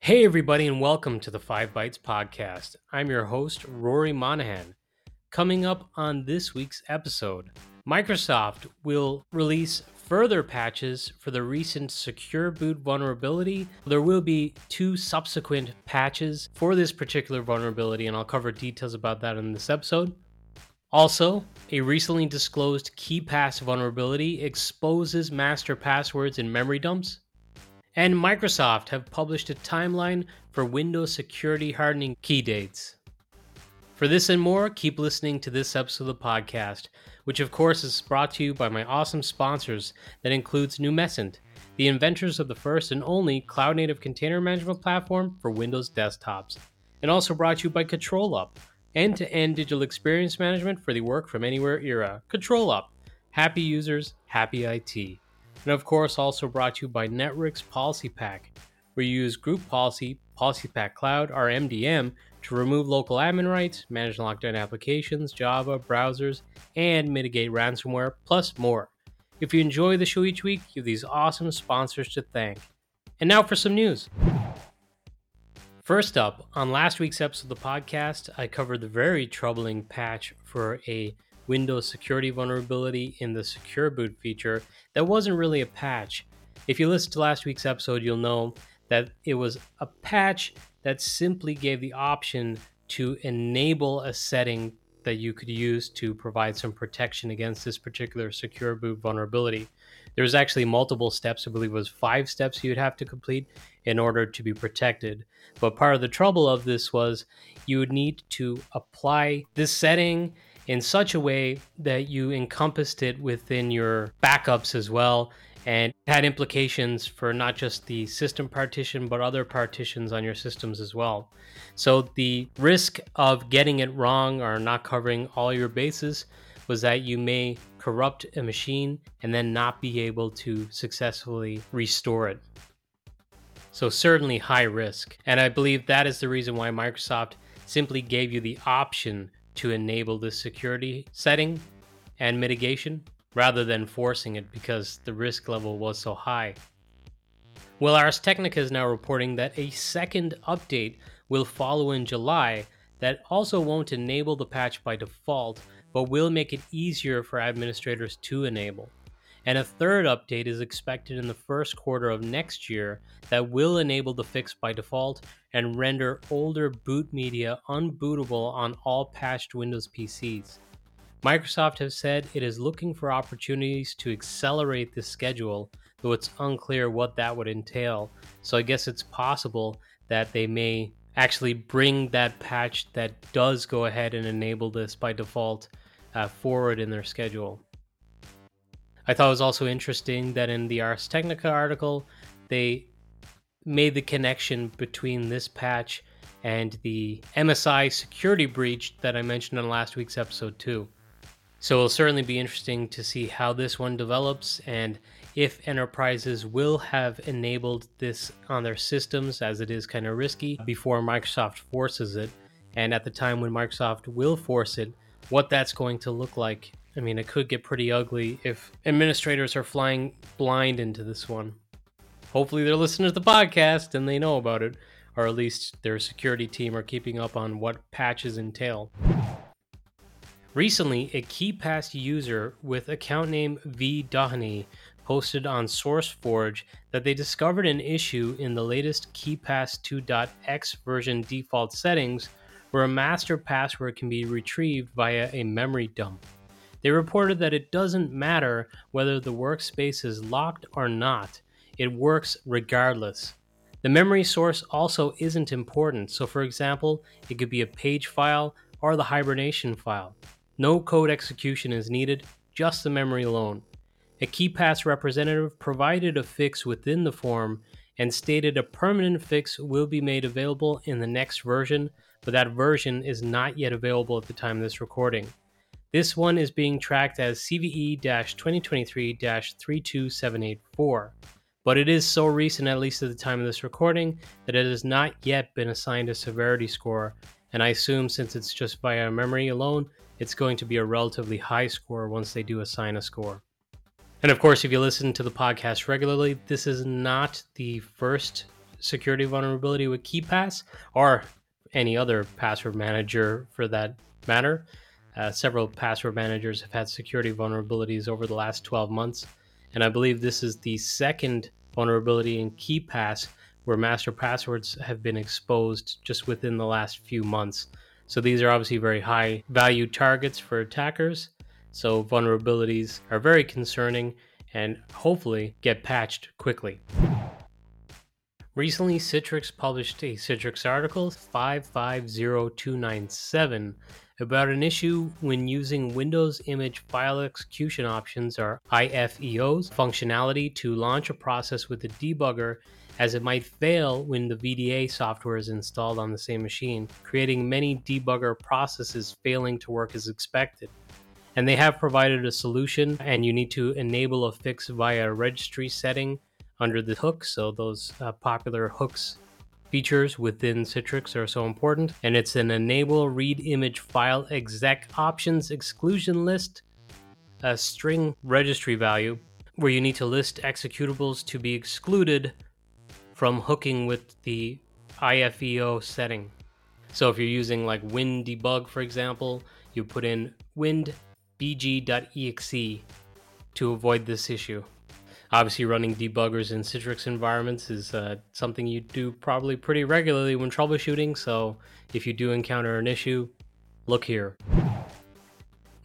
Hey, everybody, and welcome to the Five Bytes Podcast. I'm your host, Rory Monaghan. Coming up on this week's episode, Microsoft will release further patches for the recent Secure Boot vulnerability. There will be two subsequent patches for this particular vulnerability, and I'll cover details about that in this episode. Also, a recently disclosed KeePass vulnerability exposes master passwords in memory dumps and Microsoft have published a timeline for Windows security hardening key dates. For this and more, keep listening to this episode of the podcast, which of course is brought to you by my awesome sponsors that includes Numecent, the inventors of the first and only cloud native container management platform for Windows desktops, and also brought to you by ControlUp, end to end digital experience management for the work from anywhere era. ControlUp, happy users, happy IT and of course also brought to you by Netwrix PolicyPak, where you use Group Policy, PolicyPak Cloud, or MDM, to remove local admin rights, manage lockdown applications, Java, browsers, and mitigate ransomware, plus more. If you enjoy the show each week, you have these awesome sponsors to thank. And now for some news. First up, on last week's episode of the podcast, I covered the very troubling patch for a Windows security vulnerability in the Secure Boot feature that wasn't really a patch. If you listened to last week's episode, you'll know that it was a patch that simply gave the option to enable a setting that you could use to provide some protection against this particular secure boot vulnerability. There was actually multiple steps, I believe it was five steps you'd have to complete in order to be protected. But part of the trouble of this was you would need to apply this setting in such a way that you encompassed it within your backups as well and had implications for not just the system partition but other partitions on your systems as well. So the risk of getting it wrong or not covering all your bases was that you may corrupt a machine and then not be able to successfully restore it. So certainly high risk. And I believe that is the reason why Microsoft simply gave you the option to enable this security setting and mitigation rather than forcing it because the risk level was so high. Well, Ars Technica is now reporting that a second update will follow in July that also won't enable the patch by default, but will make it easier for administrators to enable. And a third update is expected in the first quarter of next year that will enable the fix by default and render older boot media unbootable on all patched Windows PCs. Microsoft has said it is looking for opportunities to accelerate this schedule, though it's unclear what that would entail. So I guess it's possible that they may actually bring that patch that does go ahead and enable this by default uh, forward in their schedule. I thought it was also interesting that in the Ars Technica article, they made the connection between this patch and the MSI security breach that I mentioned in last week's episode, too. So it'll certainly be interesting to see how this one develops and if enterprises will have enabled this on their systems, as it is kind of risky, before Microsoft forces it. And at the time when Microsoft will force it, what that's going to look like I mean, it could get pretty ugly if administrators are flying blind into this one. Hopefully, they're listening to the podcast and they know about it, or at least their security team are keeping up on what patches entail. Recently, a KeePass user with account name V. Posted on SourceForge that they discovered an issue in the latest KeePass 2.x version default settings where a master password can be retrieved via a memory dump. They reported that it doesn't matter whether the workspace is locked or not, it works regardless. The memory source also isn't important, so for example, it could be a page file or the hibernation file. No code execution is needed, just the memory alone. A KeePass representative provided a fix within the form and stated a permanent fix will be made available in the next version, but that version is not yet available at the time of this recording. This one is being tracked as CVE 2023 32784, but it is so recent, at least at the time of this recording, that it has not yet been assigned a severity score, And I assume since it's just via memory alone, it's going to be a relatively high score once they do assign a score. And of course, if you listen to the podcast regularly, this is not the first security vulnerability with KeePass or any other password manager for that matter. Uh, several password managers have had security vulnerabilities over the last 12 months, and I believe this is the second vulnerability in KeePass where master passwords have been exposed just within the last few months. So these are obviously very high value targets for attackers. So vulnerabilities are very concerning and hopefully get patched quickly. Recently, Citrix published a Citrix article 550297 about an issue when using Windows Image File Execution Options or IFEO's functionality to launch a process with a debugger as it might fail when the VDA software is installed on the same machine, creating many debugger processes failing to work as expected. And they have provided a solution, and you need to enable a fix via a registry setting under the hook. So those uh, popular hooks features within Citrix are so important. And it's an enable read image file exec options exclusion list, a string registry value, where you need to list executables to be excluded from hooking with the IFEO setting. So if you're using like WinDbg, for example, you put in windbg.exe to avoid this issue. Obviously, running debuggers in Citrix environments is uh, something you do probably pretty regularly when troubleshooting, so if you do encounter an issue, look here.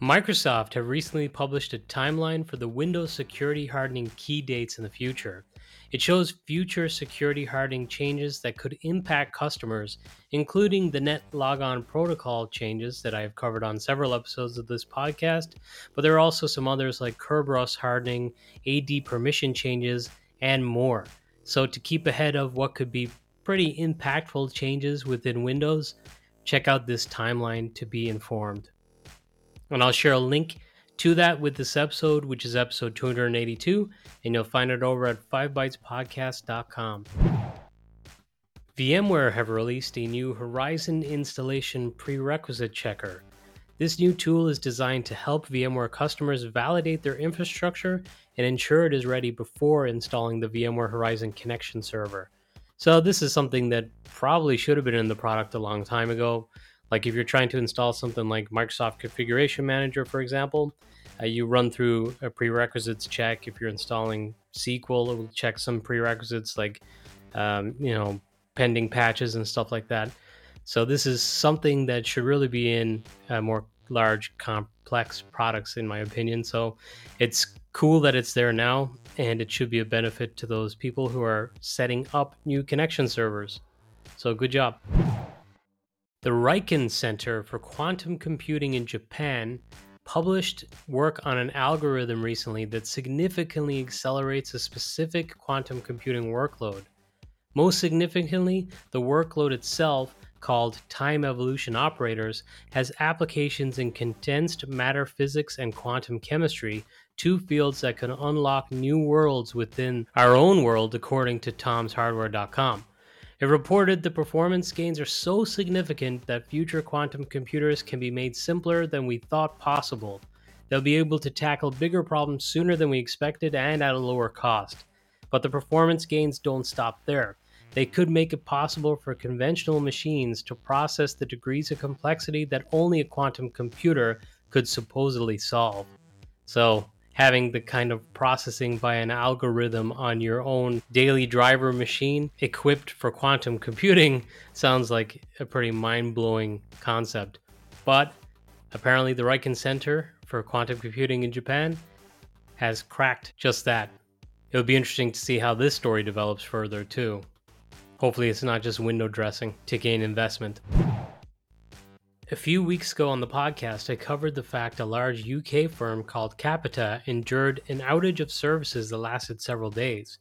Microsoft have recently published a timeline for the Windows security hardening key dates in the future. It shows future security hardening changes that could impact customers, including the net logon protocol changes that I have covered on several episodes of this podcast, but there are also some others like Kerberos hardening, AD permission changes, and more. So, to keep ahead of what could be pretty impactful changes within Windows, check out this timeline to be informed. And I'll share a link to that with this episode, which is episode 282, and you'll find it over at 5bytespodcast.com. VMware have released a new Horizon installation prerequisite checker. This new tool is designed to help VMware customers validate their infrastructure and ensure it is ready before installing the VMware Horizon Connection Server. So, this is something that probably should have been in the product a long time ago. Like if you're trying to install something like Microsoft Configuration Manager, for example, uh, you run through a prerequisites check. If you're installing SQL, it will check some prerequisites like, um, you know, pending patches and stuff like that. So this is something that should really be in uh, more large, complex products, in my opinion. So it's cool that it's there now, and it should be a benefit to those people who are setting up new connection servers. So good job. The Riken Center for Quantum Computing in Japan published work on an algorithm recently that significantly accelerates a specific quantum computing workload. Most significantly, the workload itself, called time evolution operators, has applications in condensed matter physics and quantum chemistry, two fields that can unlock new worlds within our own world, according to tomshardware.com. It reported the performance gains are so significant that future quantum computers can be made simpler than we thought possible. They'll be able to tackle bigger problems sooner than we expected and at a lower cost. But the performance gains don't stop there. They could make it possible for conventional machines to process the degrees of complexity that only a quantum computer could supposedly solve. So, having the kind of processing by an algorithm on your own daily driver machine equipped for quantum computing sounds like a pretty mind blowing concept. But apparently, the Riken Center for Quantum Computing in Japan has cracked just that. It'll be interesting to see how this story develops further, too. Hopefully, it's not just window dressing to gain investment. A few weeks ago on the podcast, I covered the fact a large UK firm called Capita endured an outage of services that lasted several days.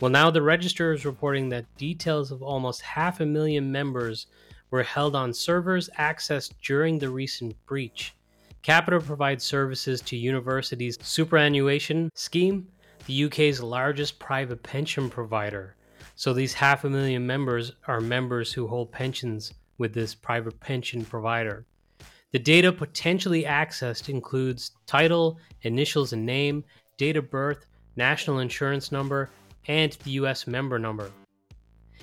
Well, now the Register is reporting that details of almost half a million members were held on servers accessed during the recent breach. Capita provides services to universities' superannuation scheme, the UK's largest private pension provider. So these half a million members are members who hold pensions with this private pension provider. The data potentially accessed includes title, initials and name, date of birth, national insurance number, and the US member number.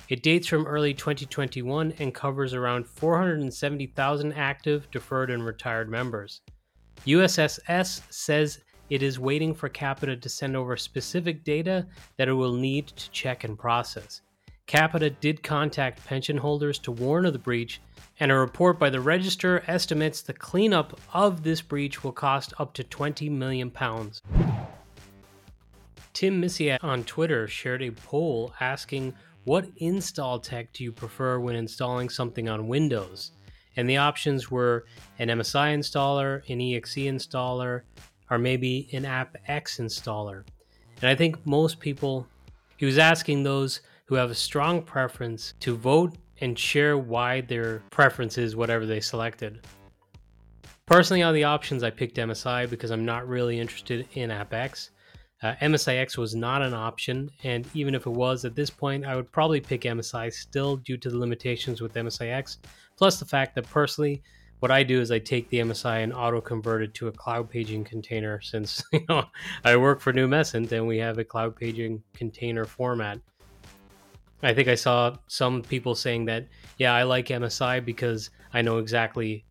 It dates from early 2021 and covers around 470,000 active, deferred, and retired members. USS says it is waiting for Capita to send over specific data that it will need to check and process. Capita did contact pension holders to warn of the breach, and a report by the Register estimates the cleanup of this breach will cost up to 20 million pounds. Tim Misiak on Twitter shared a poll asking what install tech do you prefer when installing something on Windows? And the options were an MSI installer, an EXE installer, or maybe an AppX installer. And I think most people, he was asking those who have a strong preference to vote and share why their preference is whatever they selected. Personally, on the options, I picked MSI because I'm not really interested in AppX. Uh, MSIX was not an option, and even if it was at this point, I would probably pick MSI still due to the limitations with MSIX, plus the fact that personally, what I do is I take the MSI and auto convert it to a cloud paging container since you know I work for Numecent and we have a cloud paging container format. I think I saw some people saying that yeah, I like MSI because I know exactly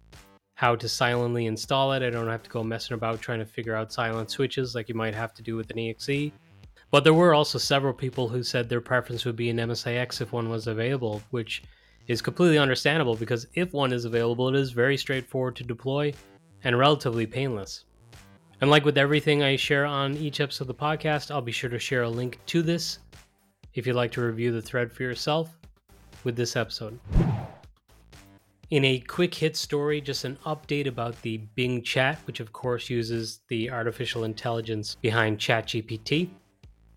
how to silently install it. I don't have to go messing about trying to figure out silent switches like you might have to do with an EXE. But there were also several people who said their preference would be an MSIX if one was available, which is completely understandable because if one is available, it is very straightforward to deploy and relatively painless. And like with everything I share on each episode of the podcast, I'll be sure to share a link to this if you'd like to review the thread for yourself with this episode. In a quick hit story, just an update about the Bing chat, which of course uses the artificial intelligence behind ChatGPT.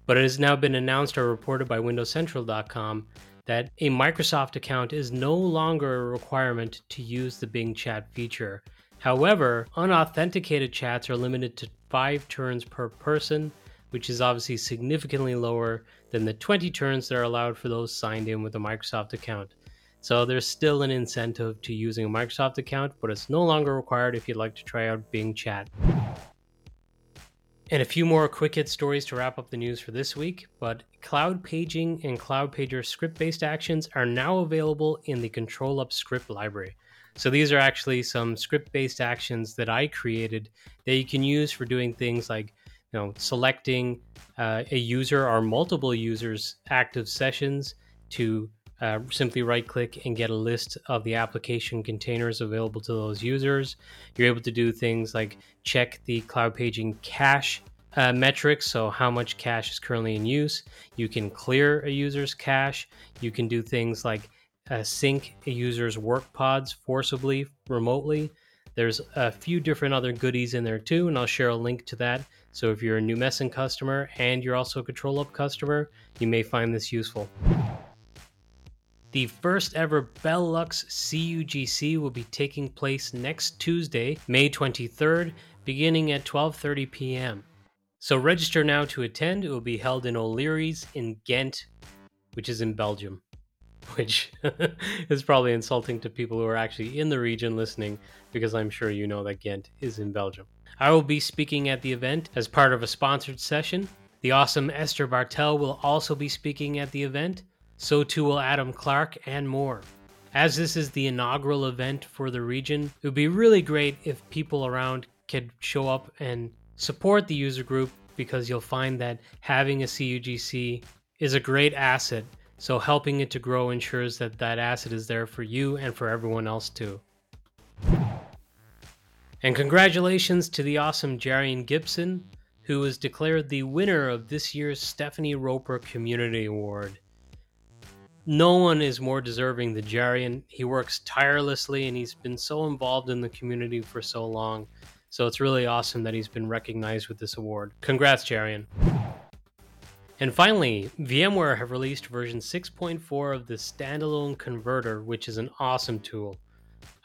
But it has now been announced or reported by WindowsCentral.com that a Microsoft account is no longer a requirement to use the Bing chat feature. However, unauthenticated chats are limited to five turns per person, which is obviously significantly lower than the 20 turns that are allowed for those signed in with a Microsoft account. So there's still an incentive to using a Microsoft account, but it's no longer required if you'd like to try out Bing Chat. And a few more quick hit stories to wrap up the news for this week. But Cloud Paging and Cloud Pager script based actions are now available in the ControlUp script library. So these are actually some script based actions that I created that you can use for doing things like you know selecting uh, a user or multiple users active sessions to uh, simply right click and get a list of the application containers available to those users. You're able to do things like check the cloud paging cache uh, metrics, so how much cache is currently in use. You can clear a user's cache. You can do things like uh, sync a user's work pods forcibly remotely. There's a few different other goodies in there too, and I'll share a link to that. So if you're a Numecent customer and you're also a ControlUp customer, you may find this useful. The first ever Benelux CUGC will be taking place next Tuesday, May 23rd, beginning at 12:30 p.m. So register now to attend. It will be held in O'Leary's in Ghent, which is in Belgium. Which is probably insulting to people who are actually in the region listening, because I'm sure you know that Ghent is in Belgium. I will be speaking at the event as part of a sponsored session. The awesome Esther Barthel will also be speaking at the event. So too will Adam Clark and more. As this is the inaugural event for the region, it would be really great if people around could show up and support the user group because you'll find that having a CUGC is a great asset. So helping it to grow ensures that that asset is there for you and for everyone else too. And congratulations to the awesome Jarian Gibson, who was declared the winner of this year's Stephanie Roper Community Award no one is more deserving than Jarian. He works tirelessly and he's been so involved in the community for so long. So it's really awesome that he's been recognized with this award. Congrats, Jarian. And finally, VMware have released version 6.4 of the standalone converter, which is an awesome tool.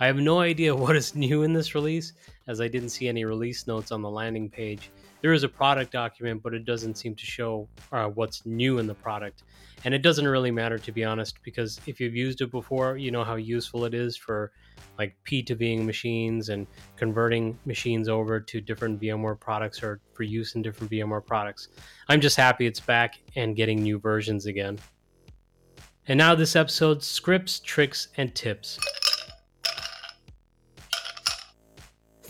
I have no idea what is new in this release, as I didn't see any release notes on the landing page. There is a product document, but it doesn't seem to show uh, what's new in the product. And it doesn't really matter, to be honest, because if you've used it before, you know how useful it is for like P2Ving machines and converting machines over to different VMware products or for use in different VMware products. I'm just happy it's back and getting new versions again. And now, this episode scripts, tricks, and tips.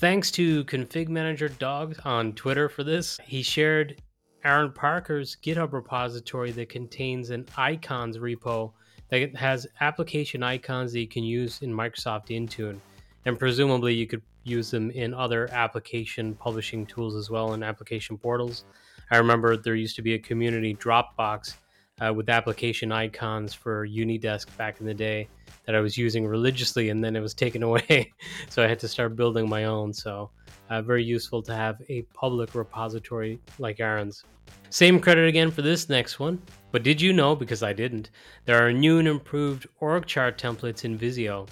Thanks to Config Manager Dog on Twitter for this. He shared Aaron Parker's GitHub repository that contains an icons repo that has application icons that you can use in Microsoft Intune. And presumably you could use them in other application publishing tools as well in application portals. I remember there used to be a community Dropbox uh, with application icons for Unidesk back in the day that I was using religiously, and then it was taken away. so I had to start building my own. So uh, very useful to have a public repository like Aaron's. Same credit again for this next one. But did you know, because I didn't, there are new and improved org chart templates in Visio.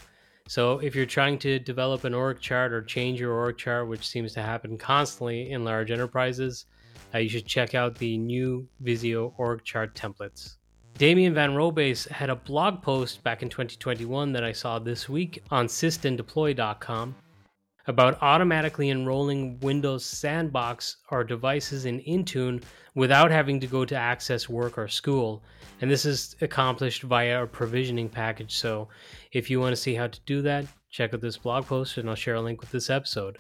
So if you're trying to develop an org chart or change your org chart, which seems to happen constantly in large enterprises, uh, you should check out the new Visio org chart templates. Damien Van Robaeys had a blog post back in 2021 that I saw this week on systanddeploy.com about automatically enrolling Windows Sandbox or devices in Intune without having to go to Access Work or School. And this is accomplished via a provisioning package. So if you want to see how to do that, check out this blog post and I'll share a link with this episode.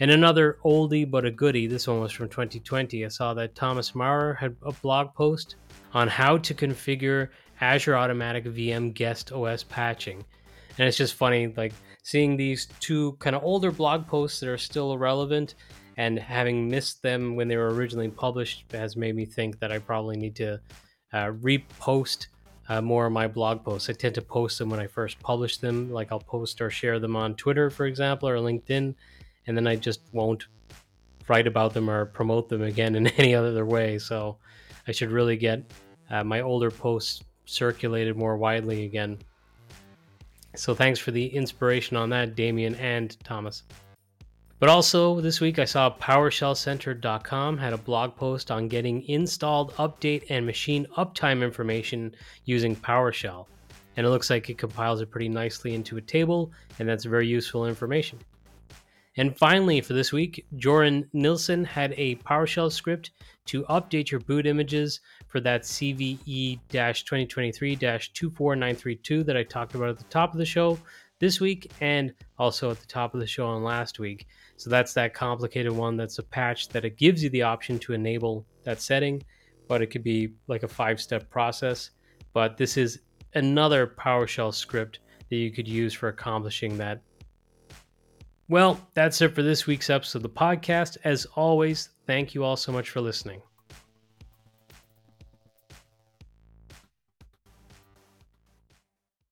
And another oldie but a goodie, this one was from 2020. I saw that Thomas Maurer had a blog post on how to configure Azure Automatic VM Guest OS patching. And it's just funny, like seeing these two kind of older blog posts that are still relevant and having missed them when they were originally published has made me think that I probably need to uh, repost uh, more of my blog posts. I tend to post them when I first publish them, like I'll post or share them on Twitter, for example, or LinkedIn, and then I just won't write about them or promote them again in any other way. So I should really get uh, my older posts circulated more widely again. So thanks for the inspiration on that, Damien and Thomas. But also this week I saw PowerShellCenter.com had a blog post on getting installed, update, and machine uptime information using PowerShell. And it looks like it compiles it pretty nicely into a table, and that's very useful information. And finally, for this week, Jörgen Nilsson had a PowerShell script to update your boot images for that CVE 2023 24932 that I talked about at the top of the show this week and also at the top of the show on last week. So that's that complicated one that's a patch that it gives you the option to enable that setting, but it could be like a five step process. But this is another PowerShell script that you could use for accomplishing that. Well, that's it for this week's episode of the podcast. As always, thank you all so much for listening.